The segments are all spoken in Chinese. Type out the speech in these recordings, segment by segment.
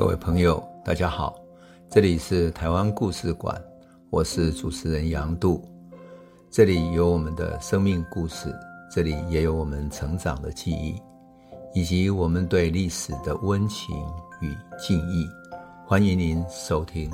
各位朋友，大家好，这里是台湾故事馆，我是主持人杨度，这里有我们的生命故事，这里也有我们成长的记忆，以及我们对历史的温情与敬意。欢迎您收听。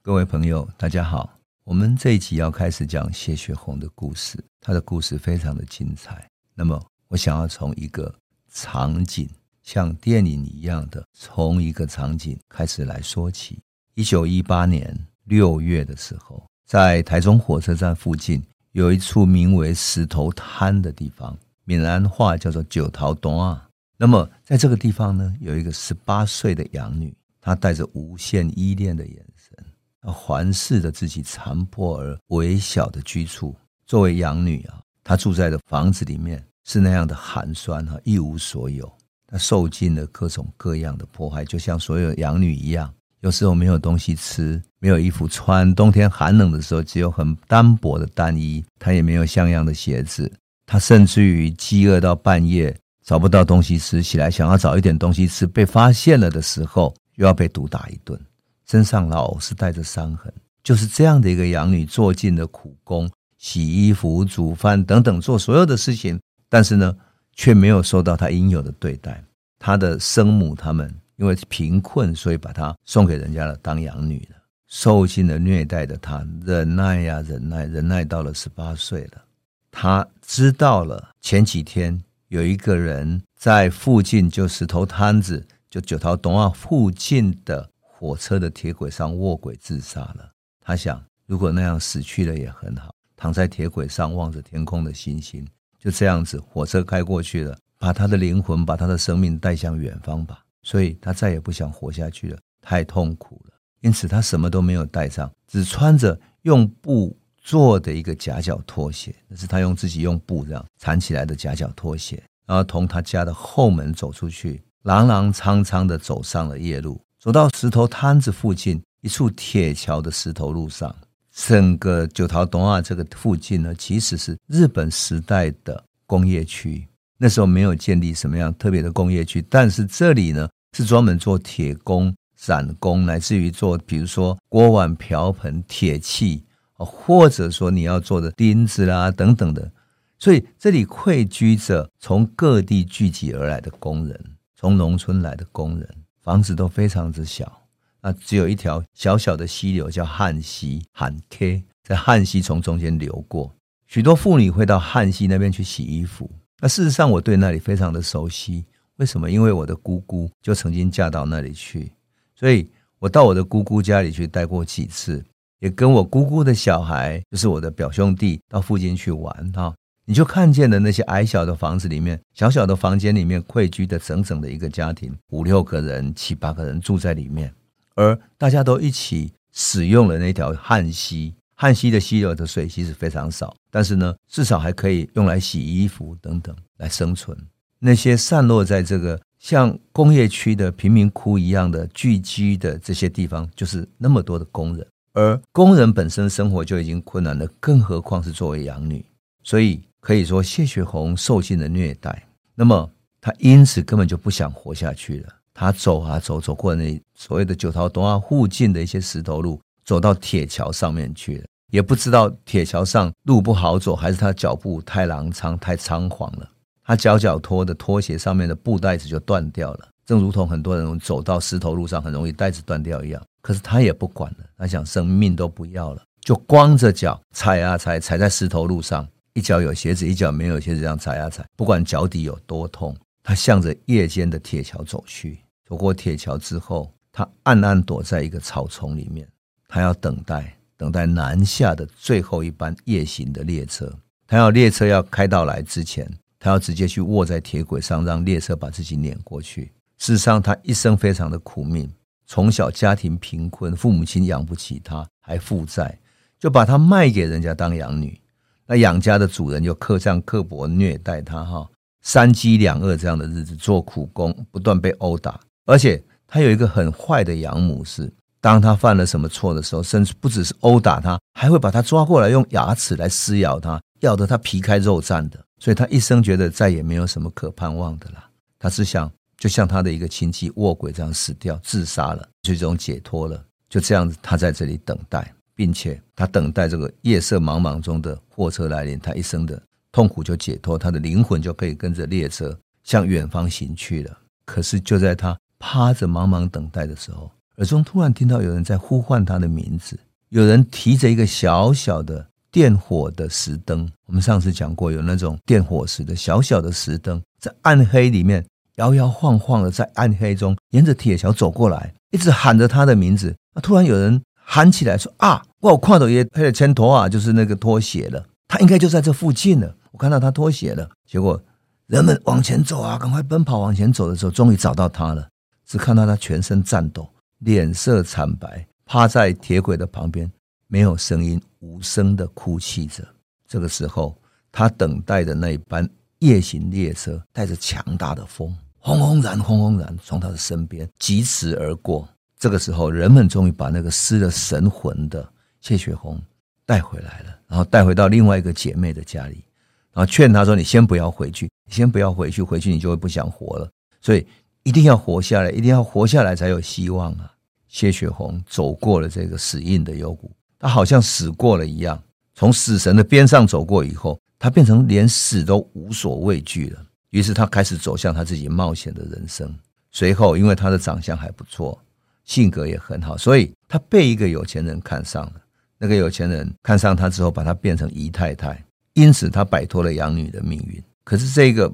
各位朋友，大家好，我们这一集要开始讲谢雪红的故事，她的故事非常的精彩。那么，我想要从一个场景。像电影一样的，从一个场景开始来说起。一九一八年六月的时候，在台中火车站附近有一处名为石头滩的地方，闽南话叫做九桃东啊。那么在这个地方呢，有一个十八岁的养女，她带着无限依恋的眼神，她环视着自己残破而微小的居处。作为养女啊，她住在的房子里面是那样的寒酸哈，一无所有。他受尽了各种各样的迫害，就像所有养女一样。有时候没有东西吃，没有衣服穿，冬天寒冷的时候只有很单薄的单衣，他也没有像样的鞋子。他甚至于饥饿到半夜找不到东西吃，起来想要找一点东西吃，被发现了的时候又要被毒打一顿，身上老是带着伤痕。就是这样的一个养女，做尽了苦工，洗衣服、煮饭等等，做所有的事情，但是呢，却没有受到他应有的对待。他的生母他们因为贫困，所以把他送给人家了当养女了。受尽了虐待的他，忍耐呀忍耐，忍耐到了十八岁了。他知道了前几天有一个人在附近，就石头滩子，就九条东岸附近的火车的铁轨上卧轨自杀了。他想，如果那样死去了也很好，躺在铁轨上望着天空的星星。就这样子，火车开过去了，把他的灵魂，把他的生命带向远方吧。所以他再也不想活下去了，太痛苦了。因此，他什么都没有带上，只穿着用布做的一个夹脚拖鞋，那是他用自己用布这样缠起来的夹脚拖鞋。然后从他家的后门走出去，踉踉跄跄的走上了夜路，走到石头摊子附近一处铁桥的石头路上。整个九头墩仔这个附近呢，其实是日本时代的工业区。那时候没有建立什么样特别的工业区，但是这里呢是专门做铁工、染工，乃至于做比如说锅碗瓢盆、铁器，或者说你要做的钉子啦等等的。所以这里汇聚着从各地聚集而来的工人，从农村来的工人，房子都非常之小。那只有一条小小的溪流，叫旱溪，旱溪在旱溪从中间流过。许多妇女会到旱溪那边去洗衣服。那事实上，我对那里非常的熟悉。为什么？因为我的姑姑就曾经嫁到那里去，所以我到我的姑姑家里去待过几次，也跟我姑姑的小孩，就是我的表兄弟，到附近去玩哈。你就看见了那些矮小的房子里面，小小的房间里面汇聚的整整的一个家庭，五六个人、七八个人住在里面。而大家都一起使用了那条旱溪，旱溪的溪流的水其实非常少，但是呢，至少还可以用来洗衣服等等来生存。那些散落在这个像工业区的贫民窟一样的聚居的这些地方，就是那么多的工人，而工人本身生活就已经困难了，更何况是作为养女。所以可以说，谢雪红受尽了虐待，那么她因此根本就不想活下去了。他走啊走，走过那所谓的九头墩仔附近的一些石头路，走到铁桥上面去了。也不知道铁桥上路不好走，还是他脚步太踉跄、太仓皇了。他脚脚拖的拖鞋上面的布袋子就断掉了，正如同很多人走到石头路上很容易袋子断掉一样。可是他也不管了，他想生命都不要了，就光着脚踩啊踩，踩在石头路上，一脚有鞋子，一脚没有鞋子，这样踩啊踩，不管脚底有多痛，他向着夜间的铁桥走去。走过铁桥之后，他暗暗躲在一个草丛里面，他要等待，等待南下的最后一班夜行的列车。他要列车要开到来之前，他要直接去卧在铁轨上，让列车把自己碾过去。事实上，他一生非常的苦命，从小家庭贫困，父母亲养不起他，还负债，就把他卖给人家当养女。那养家的主人就刻这样刻薄虐待他，哈，三饥两饿这样的日子，做苦工，不断被殴打。而且他有一个很坏的养母，是当他犯了什么错的时候，甚至不只是殴打他，还会把他抓过来用牙齿来撕咬他，咬得他皮开肉绽的。所以他一生觉得再也没有什么可盼望的了。他是想就像他的一个亲戚卧轨这样死掉，自杀了，最终解脱了。就这样子，他在这里等待，并且他等待这个夜色茫茫中的货车来临，他一生的痛苦就解脱，他的灵魂就可以跟着列车向远方行去了。可是就在他趴着茫茫等待的时候，耳中突然听到有人在呼唤他的名字，有人提着一个小小的电火的石灯。我们上次讲过，有那种电火石的小小的石灯，在暗黑里面。摇摇晃晃的在暗黑中沿着铁桥走过来，一直喊着他的名字。那突然有人喊起来说：“啊，我有看到也黑的前头啊，就是那个脱鞋了。他应该就在这附近了。我看到他脱鞋了。结果人们往前走啊，赶快奔跑往前走的时候，终于找到他了。只看到他全身颤抖，脸色惨白，趴在铁轨的旁边，没有声音，无声的哭泣着。这个时候，他等待的那一班夜行列车带着强大的风。”轰轰然，轰轰然，从他的身边疾驰而过。这个时候，人们终于把那个失了神魂的谢雪红带回来了，然后带回到另外一个姐妹的家里，然后劝她说：“你先不要回去，你先不要回去，回去你就会不想活了。所以一定要活下来，一定要活下来才有希望啊！”谢雪红走过了这个死硬的幽谷，她好像死过了一样，从死神的边上走过以后，她变成连死都无所畏惧了。于是他开始走向他自己冒险的人生。随后，因为他的长相还不错，性格也很好，所以他被一个有钱人看上了。那个有钱人看上他之后，把他变成姨太太，因此他摆脱了养女的命运。可是这个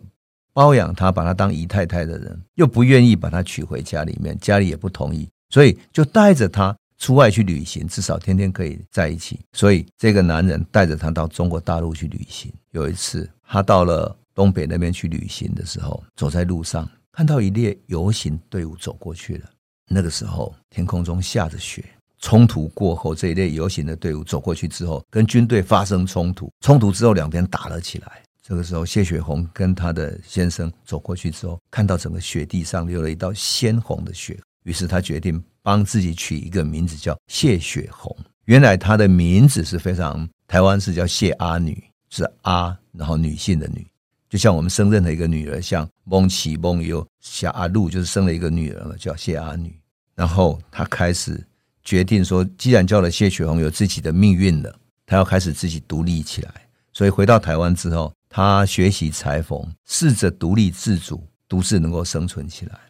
包养他、把他当姨太太的人，又不愿意把他娶回家里面，家里也不同意，所以就带着他出外去旅行，至少天天可以在一起。所以这个男人带着他到中国大陆去旅行。有一次，他到了。东北那边去旅行的时候，走在路上，看到一列游行队伍走过去了。那个时候，天空中下着雪。冲突过后，这一列游行的队伍走过去之后，跟军队发生冲突。冲突之后，两边打了起来。这个时候，谢雪红跟她的先生走过去之后，看到整个雪地上流了一道鲜红的血，于是她决定帮自己取一个名字，叫谢雪红。原来她的名字是非常台湾是叫谢阿女，是阿，然后女性的女。就像我们生任何一个女儿，像蒙奇、蒙尤、夏阿露，就是生了一个女儿嘛，叫谢阿女。然后她开始决定说，既然叫了谢雪红有自己的命运了，她要开始自己独立起来。所以回到台湾之后，他学习裁缝，试着独立自主，独自能够生存起来。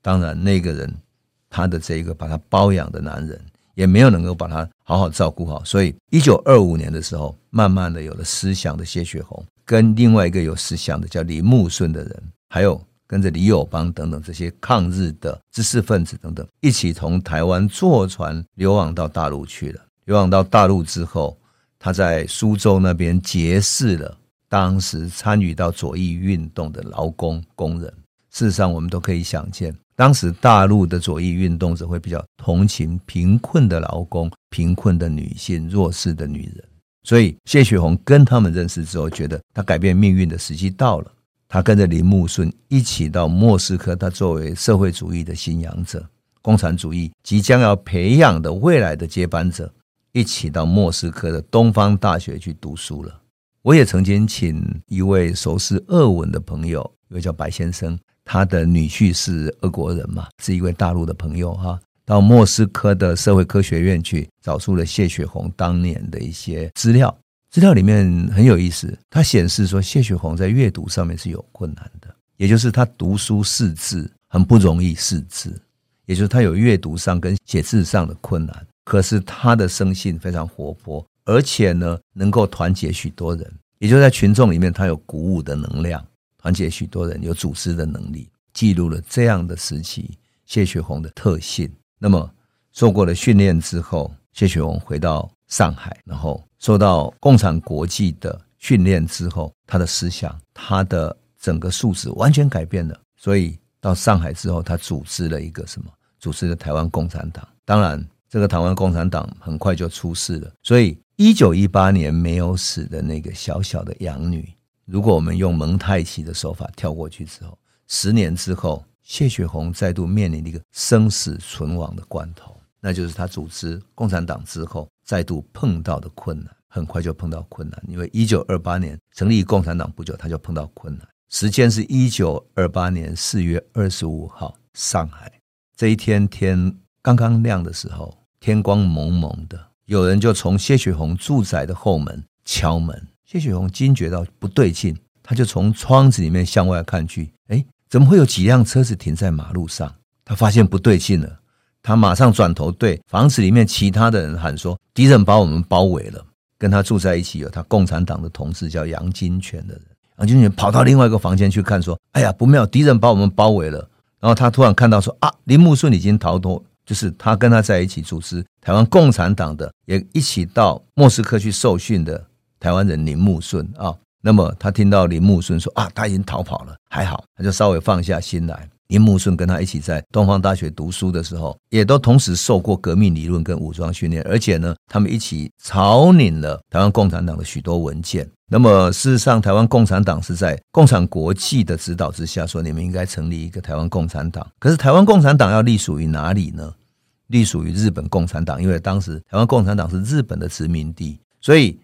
当然，那个人，他的这个把他包养的男人，也没有能够把他好好照顾好。所以，一九二五年的时候，慢慢的有了思想的谢雪红。跟另外一个有思想的叫李木顺的人，还有跟着李友邦等等这些抗日的知识分子等等，一起从台湾坐船流亡到大陆去了。流亡到大陆之后，他在苏州那边结识了当时参与到左翼运动的劳工工人。事实上，我们都可以想见，当时大陆的左翼运动者会比较同情贫困的劳工、贫困的女性、弱势的女人。所以谢雪红跟他们认识之后，觉得他改变命运的时机到了。他跟着林木顺一起到莫斯科，他作为社会主义的信仰者，共产主义即将要培养的未来的接班者，一起到莫斯科的东方大学去读书了。我也曾经请一位熟识俄文的朋友，一位叫白先生，他的女婿是俄国人嘛，是一位大陆的朋友哈。到莫斯科的社会科学院去找出了谢雪红当年的一些资料，资料里面很有意思，它显示说谢雪红在阅读上面是有困难的，也就是他读书识字很不容易识字，也就是他有阅读上跟写字上的困难。可是他的生性非常活泼，而且呢能够团结许多人，也就在群众里面他有鼓舞的能量，团结许多人，有组织的能力，记录了这样的时期谢雪红的特性。那么，受过了训练之后，谢雪红回到上海，然后受到共产国际的训练之后，他的思想、他的整个素质完全改变了。所以到上海之后，他组织了一个什么？组织了台湾共产党。当然，这个台湾共产党很快就出事了。所以，一九一八年没有死的那个小小的养女，如果我们用蒙太奇的手法跳过去之后，十年之后。谢雪红再度面临一个生死存亡的关头，那就是他组织共产党之后再度碰到的困难。很快就碰到困难，因为一九二八年成立共产党不久，他就碰到困难。时间是一九二八年四月二十五号，上海这一天天刚刚亮的时候，天光蒙蒙的，有人就从谢雪红住宅的后门敲门。谢雪红惊觉到不对劲，他就从窗子里面向外看去，哎，怎么会有几辆车子停在马路上？他发现不对劲了，他马上转头对房子里面其他的人喊说：“敌人把我们包围了。”跟他住在一起有他共产党的同事叫杨金泉的人，杨金泉跑到另外一个房间去看，说：“哎呀，不妙，敌人把我们包围了。”然后他突然看到说：“啊，林木顺已经逃脱，就是他跟他在一起组织台湾共产党的，也一起到莫斯科去受训的台湾人林木顺啊。”那么他听到林木顺说：“啊，他已经逃跑了，还好。”他就稍微放下心来。林木顺跟他一起在东方大学读书的时候，也都同时受过革命理论跟武装训练，而且呢，他们一起草拟了台湾共产党的许多文件。那么，事实上，台湾共产党是在共产国际的指导之下，说你们应该成立一个台湾共产党。可是，台湾共产党要隶属于哪里呢？隶属于日本共产党，因为当时台湾共产党是日本的殖民地，所以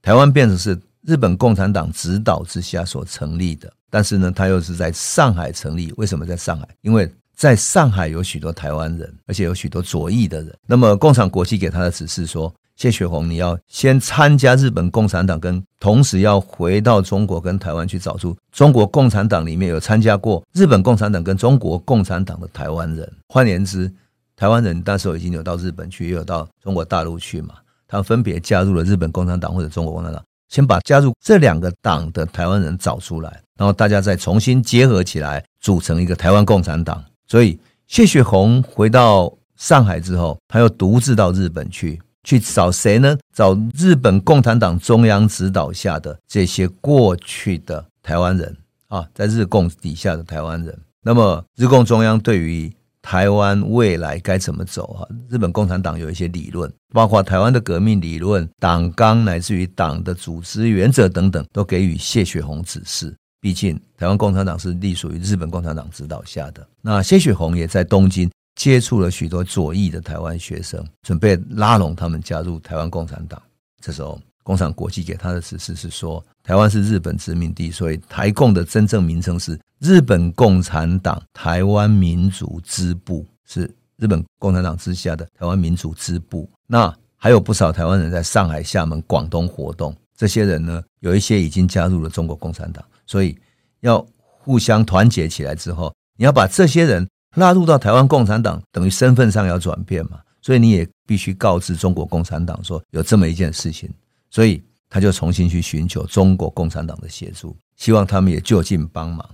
台湾变成是日本共产党指导之下所成立的。但是呢，他又是在上海成立。为什么在上海？因为在上海有许多台湾人，而且有许多左翼的人。那么，共产国际给他的指示说：谢雪红，你要先参加日本共产党，跟同时要回到中国跟台湾去找出中国共产党里面有参加过日本共产党跟中国共产党的台湾人。换言之，台湾人那时候已经有到日本去，也有到中国大陆去嘛。他分别加入了日本共产党或者中国共产党。先把加入这两个党的台湾人找出来。然后大家再重新结合起来，组成一个台湾共产党。所以谢雪红回到上海之后，他又独自到日本去，去找谁呢？找日本共产党中央指导下的这些过去的台湾人啊，在日共底下的台湾人。那么日共中央对于台湾未来该怎么走啊？日本共产党有一些理论，包括台湾的革命理论、党纲，乃至于党的组织原则等等，都给予谢雪红指示。毕竟，台湾共产党是隶属于日本共产党指导下的。那谢雪红也在东京接触了许多左翼的台湾学生，准备拉拢他们加入台湾共产党。这时候，共产国际给他的指示是说，台湾是日本殖民地，所以台共的真正名称是日本共产党台湾民族支部，是日本共产党之下的台湾民族支部。那还有不少台湾人在上海、厦门、广东活动，这些人呢，有一些已经加入了中国共产党。所以要互相团结起来之后，你要把这些人纳入到台湾共产党，等于身份上要转变嘛。所以你也必须告知中国共产党说有这么一件事情。所以他就重新去寻求中国共产党的协助，希望他们也就近帮忙。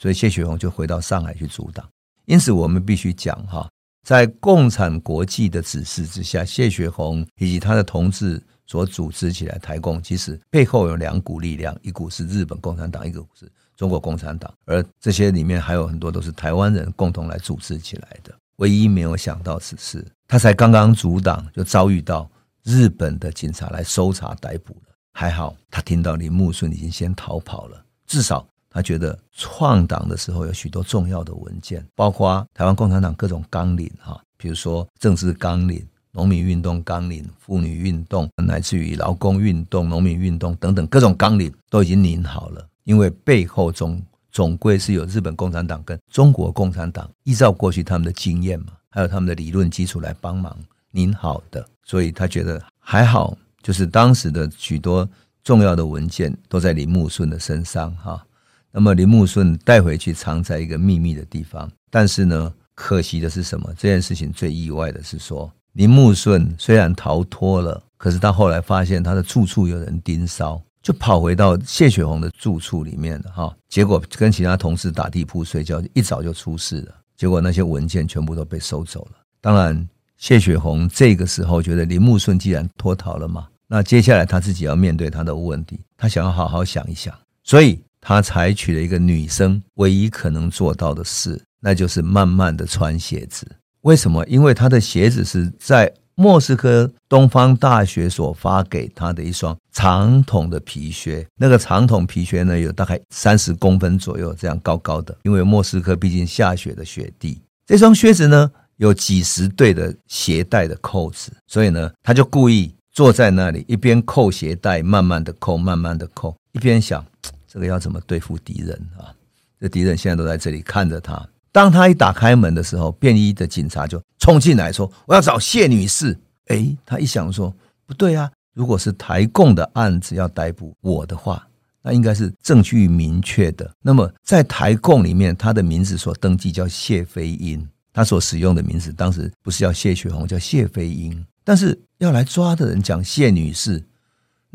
所以谢雪红就回到上海去组党。因此我们必须讲哈，在共产国际的指示之下，谢雪红以及他的同志。所组织起来台共，其实背后有两股力量，一股是日本共产党，一股是中国共产党，而这些里面还有很多都是台湾人共同来组织起来的。唯一没有想到此事，他才刚刚组党，就遭遇到日本的警察来搜查逮捕了。还好他听到林木顺已经先逃跑了，至少他觉得创党的时候有许多重要的文件，包括台湾共产党各种纲领哈，比如说政治纲领。农民运动纲领、妇女运动，乃至于劳工运动、农民运动等等各种纲领都已经拟好了。因为背后总总归是有日本共产党跟中国共产党依照过去他们的经验嘛，还有他们的理论基础来帮忙拟好的。所以他觉得还好，就是当时的许多重要的文件都在林木顺的身上哈。那么林木顺带回去藏在一个秘密的地方，但是呢，可惜的是什么？这件事情最意外的是说。林木顺虽然逃脱了，可是他后来发现他的住处有人盯梢，就跑回到谢雪红的住处里面了哈。结果跟其他同事打地铺睡觉，一早就出事了。结果那些文件全部都被收走了。当然，谢雪红这个时候觉得林木顺既然脱逃了嘛，那接下来他自己要面对他的问题，他想要好好想一想，所以他采取了一个女生唯一可能做到的事，那就是慢慢的穿鞋子。为什么？因为他的鞋子是在莫斯科东方大学所发给他的一双长筒的皮靴。那个长筒皮靴呢，有大概三十公分左右，这样高高的。因为莫斯科毕竟下雪的雪地，这双靴子呢，有几十对的鞋带的扣子，所以呢，他就故意坐在那里，一边扣鞋带，慢慢的扣，慢慢的扣，一边想。这个要怎么对付敌人啊？这敌人现在都在这里看着他。当他一打开门的时候，便衣的警察就冲进来说：“我要找谢女士。”哎，他一想说：“不对啊，如果是台共的案子要逮捕我的话，那应该是证据明确的。那么在台共里面，他的名字所登记叫谢飞英，他所使用的名字当时不是叫谢雪红，叫谢飞英。但是要来抓的人讲谢女士。”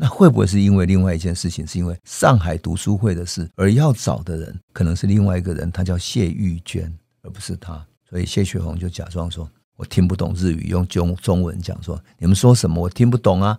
那会不会是因为另外一件事情？是因为上海读书会的事，而要找的人可能是另外一个人，他叫谢玉娟，而不是他。所以谢雪红就假装说：“我听不懂日语，用中中文讲说，你们说什么？我听不懂啊。”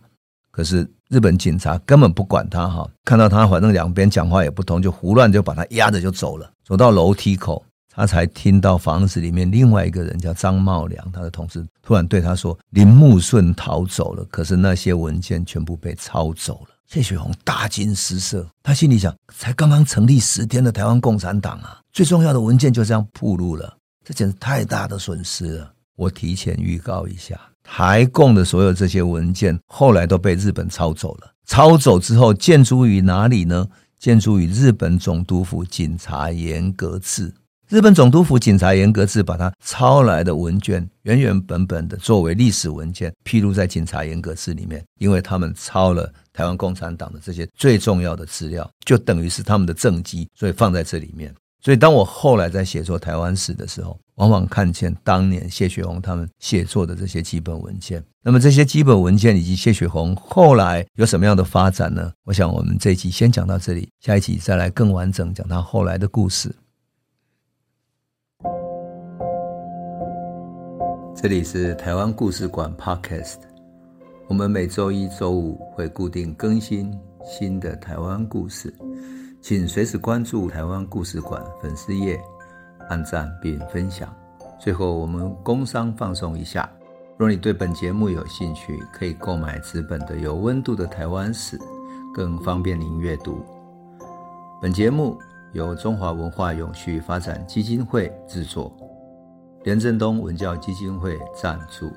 可是日本警察根本不管他哈，看到他反正两边讲话也不通，就胡乱就把他压着就走了，走到楼梯口。他才听到房子里面另外一个人叫张茂良，他的同事突然对他说：“林木顺逃走了，可是那些文件全部被抄走了。”谢雪红大惊失色，他心里想：才刚刚成立十天的台湾共产党啊，最重要的文件就这样暴露了，这简直太大的损失了。我提前预告一下，台共的所有这些文件后来都被日本抄走了。抄走之后，建筑于哪里呢？建筑于日本总督府警察严格制。日本总督府警察严格制把他抄来的文件原原本本的作为历史文件披露在警察严格制里面，因为他们抄了台湾共产党的这些最重要的资料，就等于是他们的政绩，所以放在这里面。所以当我后来在写作台湾史的时候，往往看见当年谢雪红他们写作的这些基本文件。那么这些基本文件以及谢雪红后来有什么样的发展呢？我想我们这一集先讲到这里，下一集再来更完整讲他后来的故事。这里是台湾故事馆 Podcast，我们每周一、周五会固定更新新的台湾故事，请随时关注台湾故事馆粉丝页，按赞并分享。最后，我们工商放送一下：若你对本节目有兴趣，可以购买纸本的有温度的台湾史，更方便您阅读。本节目由中华文化永续发展基金会制作。廉振东文教基金会赞助。